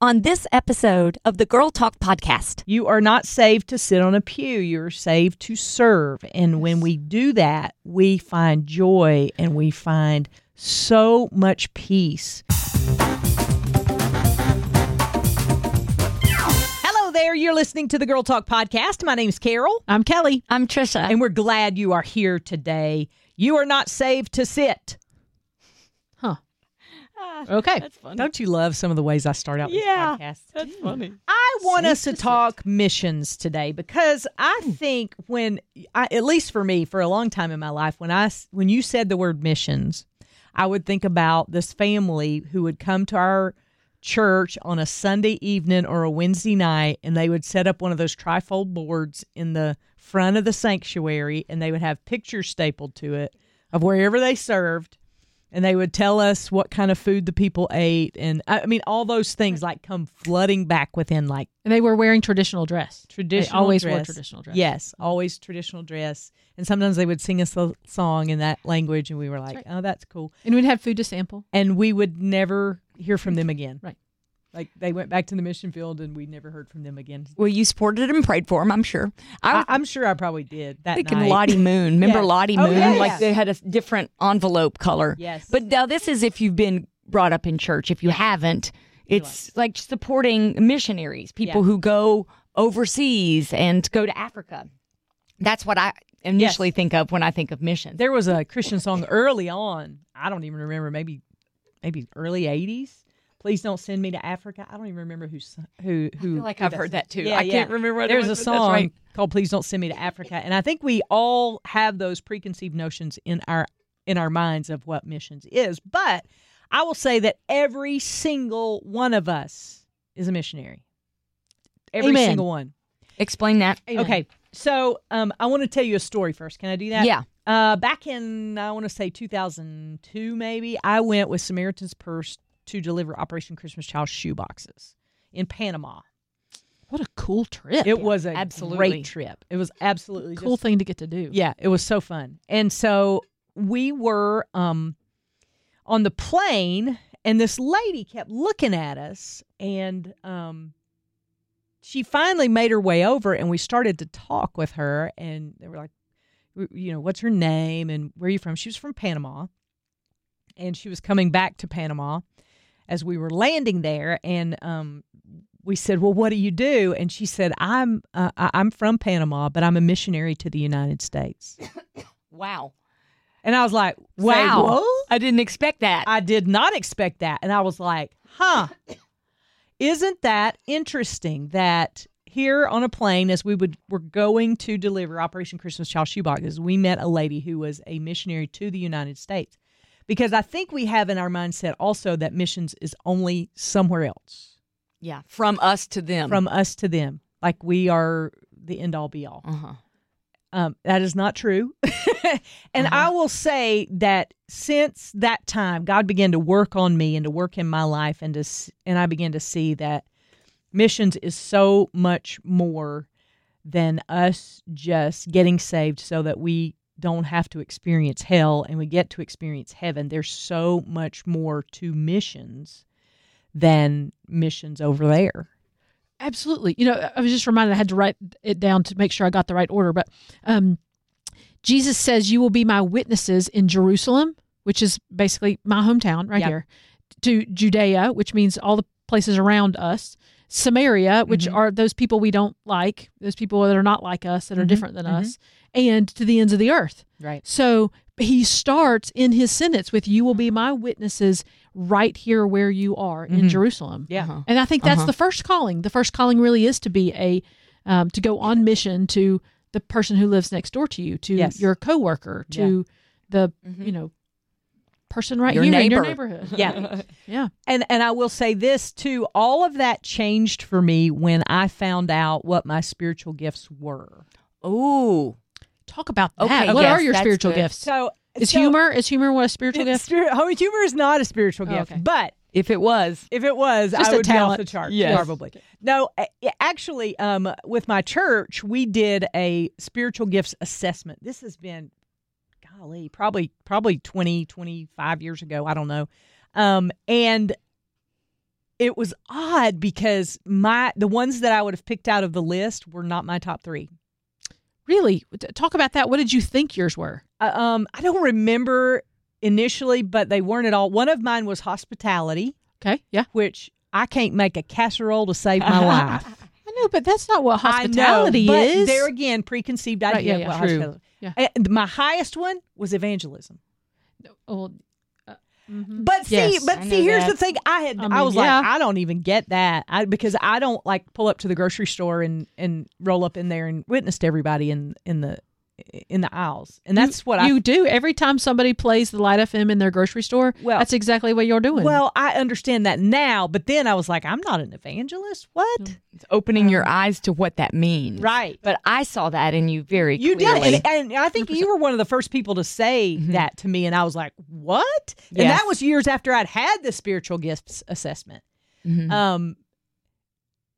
on this episode of the Girl Talk podcast. You are not saved to sit on a pew. You're saved to serve. And when we do that, we find joy and we find so much peace. Hello there. You're listening to the Girl Talk podcast. My name's Carol. I'm Kelly. I'm Trisha. And we're glad you are here today. You are not saved to sit. Huh. Okay. That's funny. Don't you love some of the ways I start out Yeah. these podcasts? That's funny. I want us to to talk missions today because I hmm. think when I, at least for me for a long time in my life when I when you said the word missions, I would think about this family who would come to our church on a Sunday evening or a Wednesday night and they would set up one of those trifold boards in the front of the sanctuary and they would have pictures stapled to it of wherever they served and they would tell us what kind of food the people ate and I mean all those things like come flooding back within like And they were wearing traditional dress. traditional They always wore traditional dress. Yes, always traditional dress. And sometimes they would sing us a song in that language and we were like, right. "Oh, that's cool." And we'd have food to sample. And we would never hear from them again. Right. Like they went back to the mission field and we never heard from them again. well, you supported and prayed for them, I'm sure. I, I'm sure I probably did that thinking night. Lottie Moon. Remember Yes. Lottie Oh, Moon? yeah, like yeah. they had a different envelope color. Yes. But now this is if you've been brought up in church. If you haven't, it's like supporting missionaries, people Yeah. who go overseas and go to Africa. That's what I initially think of when I think of missions. there was a Christian song early on. I don't even remember. Maybe, maybe early '80s. Please don't send me to Africa. I don't even remember who who who. I feel like who I've heard that too. Yeah, I yeah. can't remember what it There's a song right. called "Please Don't Send Me to Africa," and I think we all have those preconceived notions in our in our minds of what missions is. But I will say that every single one of us is a missionary. Every Amen. single one. Explain that. Okay, so um, I want to tell you a story first. Can I do that? Yeah. Uh, back in I want to say 2002, maybe I went with Samaritan's Purse to deliver Operation Christmas Child shoe boxes in Panama. What a cool trip. It was a absolutely. great trip. It was absolutely cool just- thing to get to do. yeah, it was so fun. And so we were um on the plane and this lady kept looking at us and um she finally made her way over and we started to talk with her and they were like you know, what's her name and where are you from? She was from Panama. And she was coming back to Panama as we were landing there and um we said, "Well, what do you do?" And she said, "I'm uh, I'm from Panama, but I'm a missionary to the United States." Wow. And I was like, Wow. I didn't expect that. I did not expect that." And I was like, "Huh? Isn't that interesting that here on a plane as we would were going to deliver Operation Christmas Child shoeboxes, we met a lady who was a missionary to the United States." Because I think we have in our mindset also that missions is only somewhere else. yeah. From us to them. from us to them. Like we are the end all be all. uh-huh. Um, that is not true. and I will say that since that time, God began to work on me and to work in my life, and to and I began to see that missions is so much more than us just getting saved so that we don't have to experience hell and we get to experience heaven. There's so much more to missions than missions over there. Absolutely. You know, I was just reminded I had to write it down to make sure I got the right order. But um, Jesus says, You will be my witnesses in Jerusalem, which is basically my hometown right Yep. here, to Judea, which means all the places around us, Samaria, which Mhm. are those people we don't like, those people that are not like us, that are Mhm, different than mhm. us, and to the ends of the earth. Right. So he starts in his sentence with, You will be my witnesses right here where you are in Mhm. Jerusalem. Yeah. Uh-huh. And I think that's Uh-huh. the first calling. The first calling really is to be a um, to go on mission to the person who lives next door to you, to Yes. your coworker, to the Mhm. you know person right Your here in your neighbor. neighborhood. Yeah. yeah. And and I will say this too, all of that changed for me when I found out what my spiritual gifts were. Ooh. Talk about that. Okay, what yes, are your spiritual good. gifts? So Is so- humor is humor what a spiritual gift? oh, humor is not a spiritual Oh, gift, okay. but If it was. if it was, Just I would be off the chart, Yes. Probably. No, actually, um, with my church, we did a spiritual gifts assessment. This has been, golly, probably probably 20, 25 years ago. I don't know. Um, and it was odd because my the ones that I would have picked out of the list were not my top three. Really? Talk about that. What did you think yours were? Uh, um, I don't remember initially, but they weren't at all. One of mine was hospitality, Okay. Yeah. which I can't make a casserole to save my life. Know, but that's not what hospitality I know, but is. there again, preconceived Right, idea. yeah, of yeah, what true. hospitality- Yeah. And my highest one was evangelism. Oh, uh, mhm. But see, Yes, but see, here's that. the thing. I had, I I, was yeah. like, I don't even get that, I, because I don't like pull up to the grocery store and and roll up in there and witness to everybody in in the in the aisles, and that's you, what I you do every time somebody plays the Light FM in their grocery store. Well- that's exactly what you're doing. Well, I understand that now, but then I was like, I'm not an evangelist. What? It's opening your eyes to what that means. Right. But I saw that in you very You clearly. did, and, and I think you were one of the first people to say that to me, and I was like, "What?" And that was years after I'd had the spiritual gifts assessment. Mhm. Um,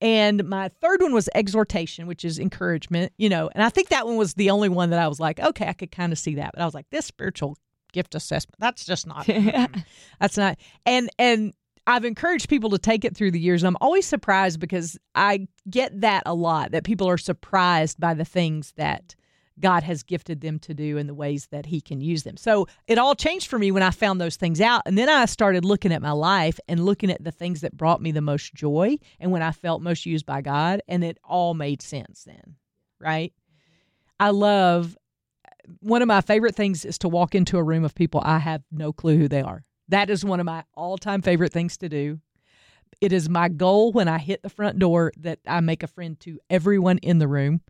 and my third one was exhortation, which is encouragement. You know, and I think that one was the only one that I was like, okay, I could kind of see that, but I was like, this spiritual gift assessment, that's just not. That's not. And and I've encouraged people to take it through the years. And I'm always surprised because I get that a lot that people are surprised by the things that God has gifted them to do and the ways that He can use them. So it all changed for me when I found those things out. And then I started looking at my life and looking at the things that brought me the most joy and when I felt most used by God. And it all made sense then, right? I love one of my favorite things is to walk into a room of people I have no clue who they are. That is one of my all time favorite things to do. It is my goal when I hit the front door that I make a friend to everyone in the room.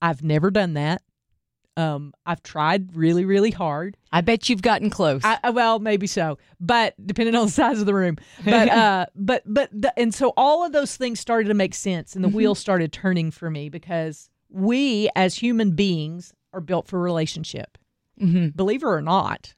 I've never done that. Um, I've tried really, really hard. I bet you've gotten close. I, I- well, maybe so, but depending on the size of the room. But uh, but but the, and so all of those things started to make sense, and the wheels started turning for me because we as human beings are built for relationship. hmm Believe it or not,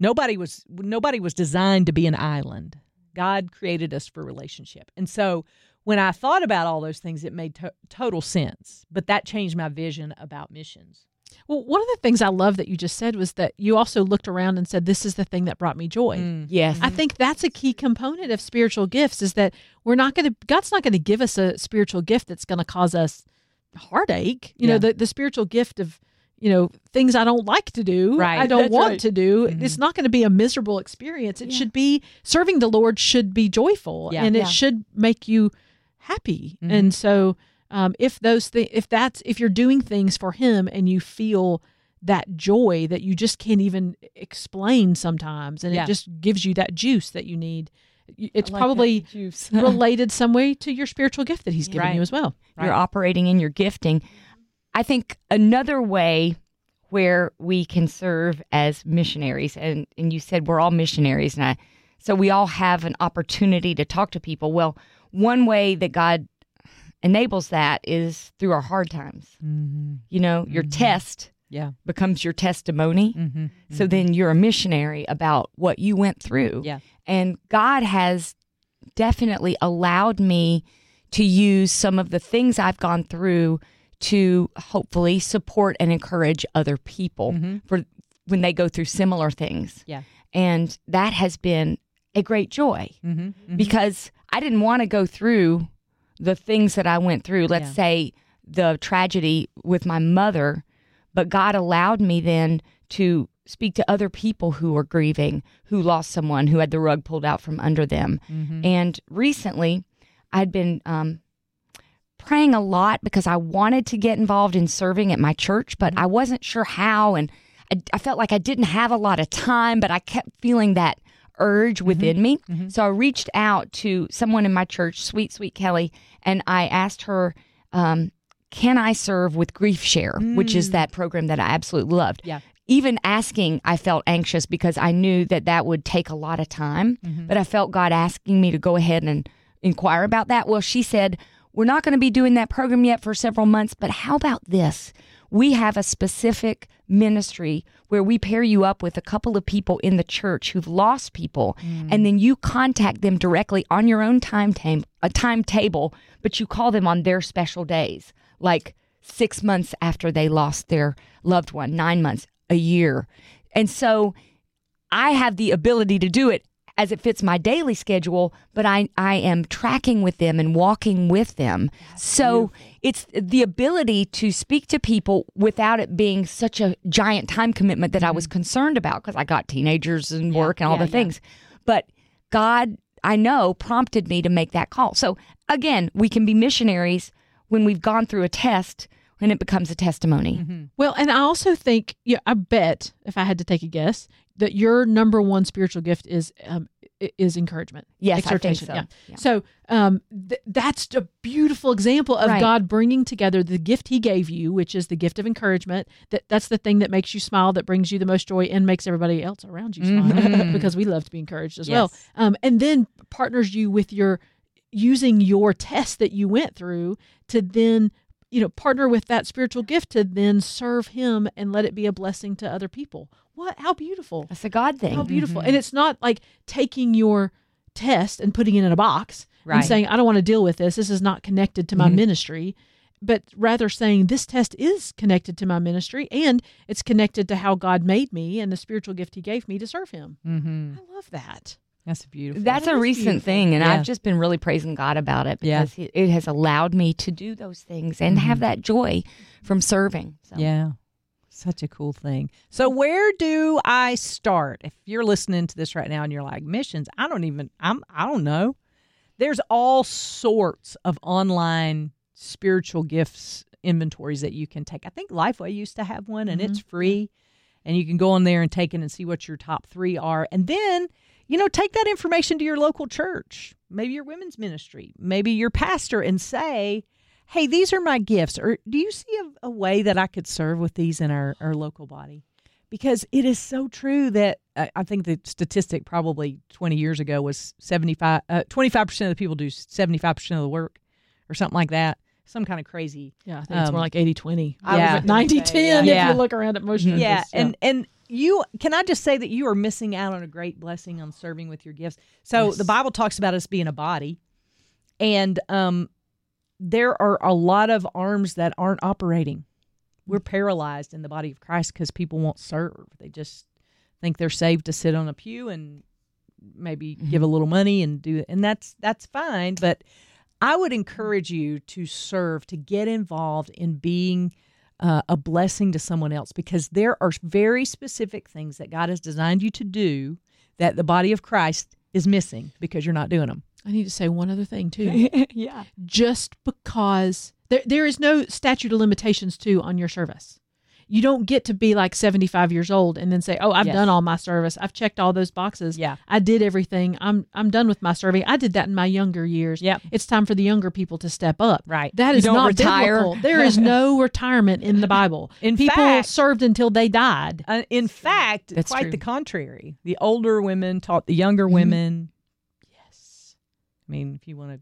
nobody was nobody was designed to be an island. God created us for relationship, and so when I thought about all those things, it made to- total sense. But that changed my vision about missions. Well, one of the things I love that you just said was that you also looked around and said, "This is the thing that brought me joy." Mm. Yes. I think that's a key component of spiritual gifts is that we're not going to God's not going to give us a spiritual gift that's going to cause us heartache. You Yeah. know, the the spiritual gift of you know things I don't like to do, Right. I don't That's want right. to do. Mhm. It's not going to be a miserable experience. It Yeah. should be serving the Lord should be joyful Yeah. and it Yeah. should make you happy. Mhm. And so um, if those things if that's if you're doing things for him and you feel that joy that you just can't even explain sometimes and Yeah. it just gives you that juice that you need it's like probably related some way to your spiritual gift that he's given Right. you as well You're operating in your gifting. I think another way where we can serve as missionaries, and, and you said we're all missionaries, and I, so we all have an opportunity to talk to people. Well, one way that God enables that is through our hard times. Mm-hmm. You know, your Mhm. test Yeah. becomes your testimony. Mm-hmm. So then you're a missionary about what you went through. Yeah. And God has definitely allowed me to use some of the things I've gone through to hopefully support and encourage other people Mhm. for when they go through similar things. Yeah. And that has been a great joy Mm-hmm. because I didn't want to go through the things that I went through. Let's Yeah. say the tragedy with my mother, but God allowed me then to speak to other people who were grieving, who lost someone, who had the rug pulled out from under them. Mm-hmm. And recently, I'd been um, praying a lot because I wanted to get involved in serving at my church, but I wasn't sure how. And I, I felt like I didn't have a lot of time, but I kept feeling that urge mm-hmm. within me. Mm-hmm. So I reached out to someone in my church, Sweet Sweet Kelly, and I asked her, um, can I serve with Grief Share, which is mm. that program that I absolutely loved. Yeah. Even asking, I felt anxious because I knew that that would take a lot of time, mm-hmm. but I felt God asking me to go ahead and inquire about that. Well, she said, We're not going to be doing that program yet for several months, but how about this? We have a specific ministry where we pair you up with a couple of people in the church who've lost people, mm. and then you contact them directly on your own time tam- a timetable, but you call them on their special days, like six months after they lost their loved one, nine months, a year. And so I have the ability to do it as it fits my daily schedule, but I I am tracking with them and walking with them. so it's the ability to speak to people without it being such a giant time commitment that I was concerned about because I got teenagers and work and all Mm-hmm. yeah, the yeah. things. But God, I know, prompted me to make that call. So again, we can be missionaries when we've gone through a test and it becomes a testimony. Mm-hmm. Well, and I also think, yeah, I bet if I had to take a guess, that your number one spiritual gift is um, is encouragement. Yes, I think exhortation. so. Yeah. Yeah. So um, th- that's a beautiful example of Right. God bringing together the gift He gave you, which is the gift of encouragement. That that's the thing that makes you smile, that brings you the most joy, and makes everybody else around you smile Mhm. because we love to be encouraged as well. Um, and then partners you with your using your test that you went through to then you know partner with that spiritual gift to then serve him and let it be a blessing to other people what how beautiful That's a God thing. how beautiful Mm-hmm. and it's not like taking your test and putting it in a box Right. Mm-hmm. and saying i don't want to deal with this this is not connected to my ministry but rather saying this test is connected to my ministry and it's connected to how god made me and the spiritual gift he gave me to serve him Mm-hmm. i love that That's beautiful. That's That a recent beautiful. thing, and Yeah. I've just been really praising God about it because it, it has allowed me to do those things and have that joy from serving. So. Yeah. Such a cool thing. So where do I start? If you're listening to this right now and you're like, missions, I don't even I'm I don't know. There's all sorts of online spiritual gifts inventories that you can take. I think Lifeway used to have one and mm-hmm. it's free. And you can go on there and take it and see what your top three are. And then, you know, take that information to your local church, maybe your women's ministry, maybe your pastor, and say, hey, these are my gifts. Or do you see a, a way that I could serve with these in our, our local body? Because it is so true that I I think the statistic probably 20 years ago was 75, uh, 25% of the people do 75% of the work or something like that. Some kind of crazy. yeah i think it's Um, more like 80-20 I was yeah gonna 90 say, 10 yeah. if you look around at most churches. Yeah, and and you can I just say that you are missing out on a great blessing on serving with your gifts. So Yes. the Bible talks about us being a body, and um, there are a lot of arms that aren't operating. We're paralyzed in the body of Christ because people won't serve. They just think they're saved to sit on a pew and maybe give a little money and do and that's that's fine. But I would encourage you to serve, to get involved in being uh, a blessing to someone else because there are very specific things that God has designed you to do that the body of Christ is missing because you're not doing them. I need to say one other thing too yeah. just because there, there is no statute of limitations too on your service. You don't get to be like 75 years old and then say, "Oh, I've Yes. done all my service. I've checked all those boxes. Yeah. I did everything. I'm I'm done with my serving. I did that in my younger years. Yep. It's time for the younger people to step up. Right. That is not retire. biblical. There is no retirement in the Bible. In people fact- served until they died. Uh, in fact, That's quite true. the contrary. The older women taught the younger women. Yes. I mean, if you want to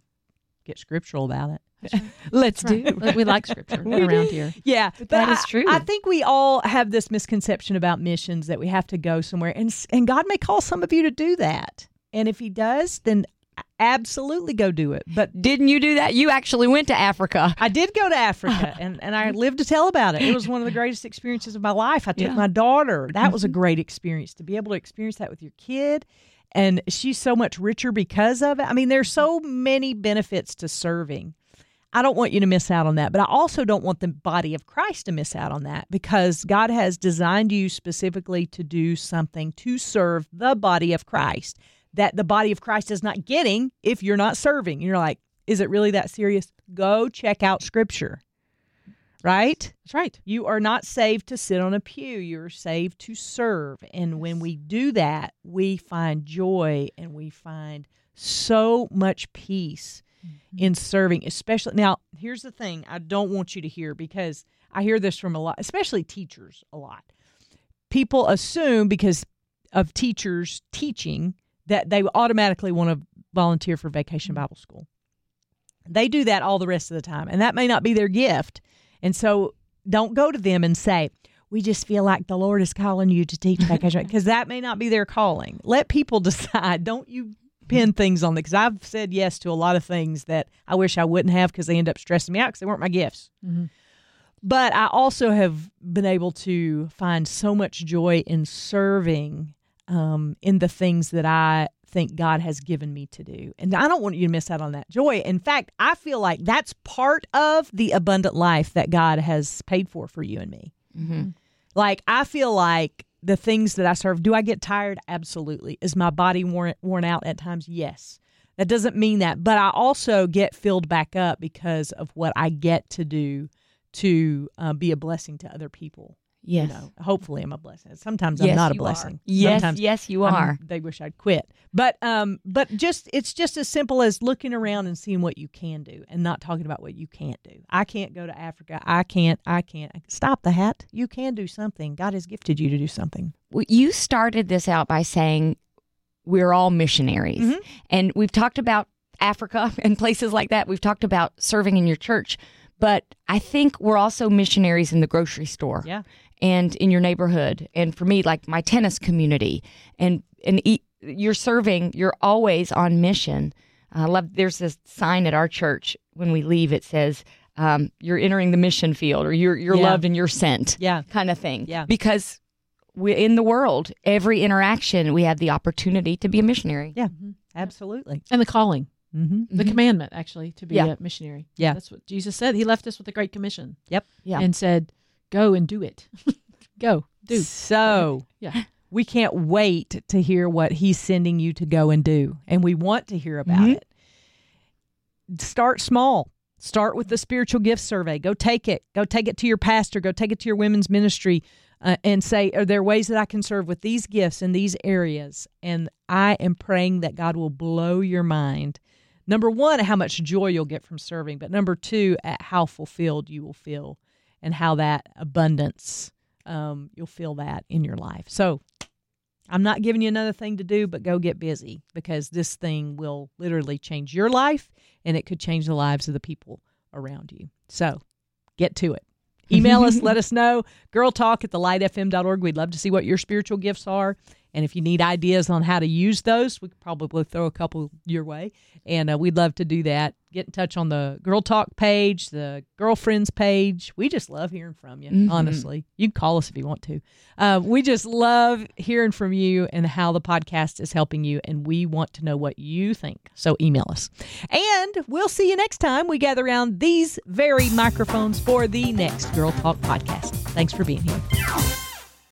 get scriptural about it. Let's Right. do. we like scripture around here. Yeah, but that I, is true. I think we all have this misconception about missions that we have to go somewhere, and and God may call some of you to do that. And if He does, then absolutely go do it. But Didn't you do that? You actually went to Africa. I did go to Africa, and, and I lived to tell about it. It was one of the greatest experiences of my life. I took Yeah. my daughter. That was a mm-hmm. great experience to be able to experience that with your kid. And she's so much richer because of it. I mean, there's so many benefits to serving. I don't want you to miss out on that, but I also don't want the body of Christ to miss out on that because God has designed you specifically to do something to serve the body of Christ that the body of Christ is not getting if you're not serving. You're like, is it really that serious? Go check out scripture. Right? That's right. You are not saved to sit on a pew. You're saved to serve. And when we do that, we find joy and we find so much peace mm-hmm. in serving, especially now. Here's the thing I don't want you to hear because I hear this from a lot, especially teachers a lot. People assume because of teachers teaching that they automatically want to volunteer for vacation mm-hmm. Bible school. They do that all the rest of the time, and that may not be their gift. And so don't go to them and say, we just feel like the Lord is calling you to teach vacation because that may not be their calling. Let people decide. Don't you pin things on them because I've said yes to a lot of things that I wish I wouldn't have because they end up stressing me out because they weren't my gifts. Mhm. But I also have been able to find so much joy in serving um, in the things that I think God has given me to do. And I don't want you to miss out on that joy. In fact, I feel like that's part of the abundant life that God has paid for for you and me. Mm-hmm. Like, I feel like the things that I serve, do I get tired? Absolutely. Is my body worn, worn out at times? Yes. That doesn't mean that, but I also get filled back up because of what I get to do to uh, be a blessing to other people. Yes. You know, hopefully I'm a blessing. Sometimes Yes, I'm not a are. blessing. Yes, Sometimes yes, you I'm- are. they wish I'd quit. But um, but just it's just as simple as looking around and seeing what you can do, and not talking about what you can't do. I can't go to Africa. I can't. I can't. Stop the hat. You can do something. God has gifted you to do something. Well, you started this out by saying we're all missionaries. Mhm. And we've talked about Africa and places like that. We've talked about serving in your church. But I think we're also missionaries in the grocery store Yeah. and in your neighborhood. And for me, like my tennis community. And, and e- you're serving, you're always on mission. I love, there's this sign at our church when we leave, it says, um, you're entering the mission field or you're, you're Yeah. loved and you're sent Yeah. kind of thing. Yeah. Because we in the world, every interaction, we have the opportunity to be a missionary. Yeah. Absolutely. And the calling, Mm-hmm. the commandment, actually, to be Yeah. a missionary. Yeah. That's what Jesus said. He left us with a great commission Yep. Yeah. and said, go and do it. go, do. So Yeah. We can't wait to hear what he's sending you to go and do. And we want to hear about Mhm. it. Start small. Start with the spiritual gift survey. Go take it. Go take it to your pastor. Go take it to your women's ministry uh, and say, Are there ways that I can serve with these gifts in these areas? And I am praying that God will blow your mind. Number one, how much joy you'll get from serving, but number two, at how fulfilled you will feel and how that abundance um, you'll feel that in your life. So I'm not giving you another thing to do, but go get busy because this thing will literally change your life and it could change the lives of the people around you. So get to it. Email us, let us know. Girl talk at thelightfm.org. We'd love to see what your spiritual gifts are. And if you need ideas on how to use those, we could probably throw a couple your way. And uh, we'd love to do that. Get in touch on the Girl Talk page, the Girlfriends page. We just love hearing from you, Mhm. honestly. You can call us if you want to. Uh, we just love hearing from you and how the podcast is helping you. And we want to know what you think. So email us. And we'll see you next time we gather around these very microphones for the next Girl Talk podcast. Thanks for being here.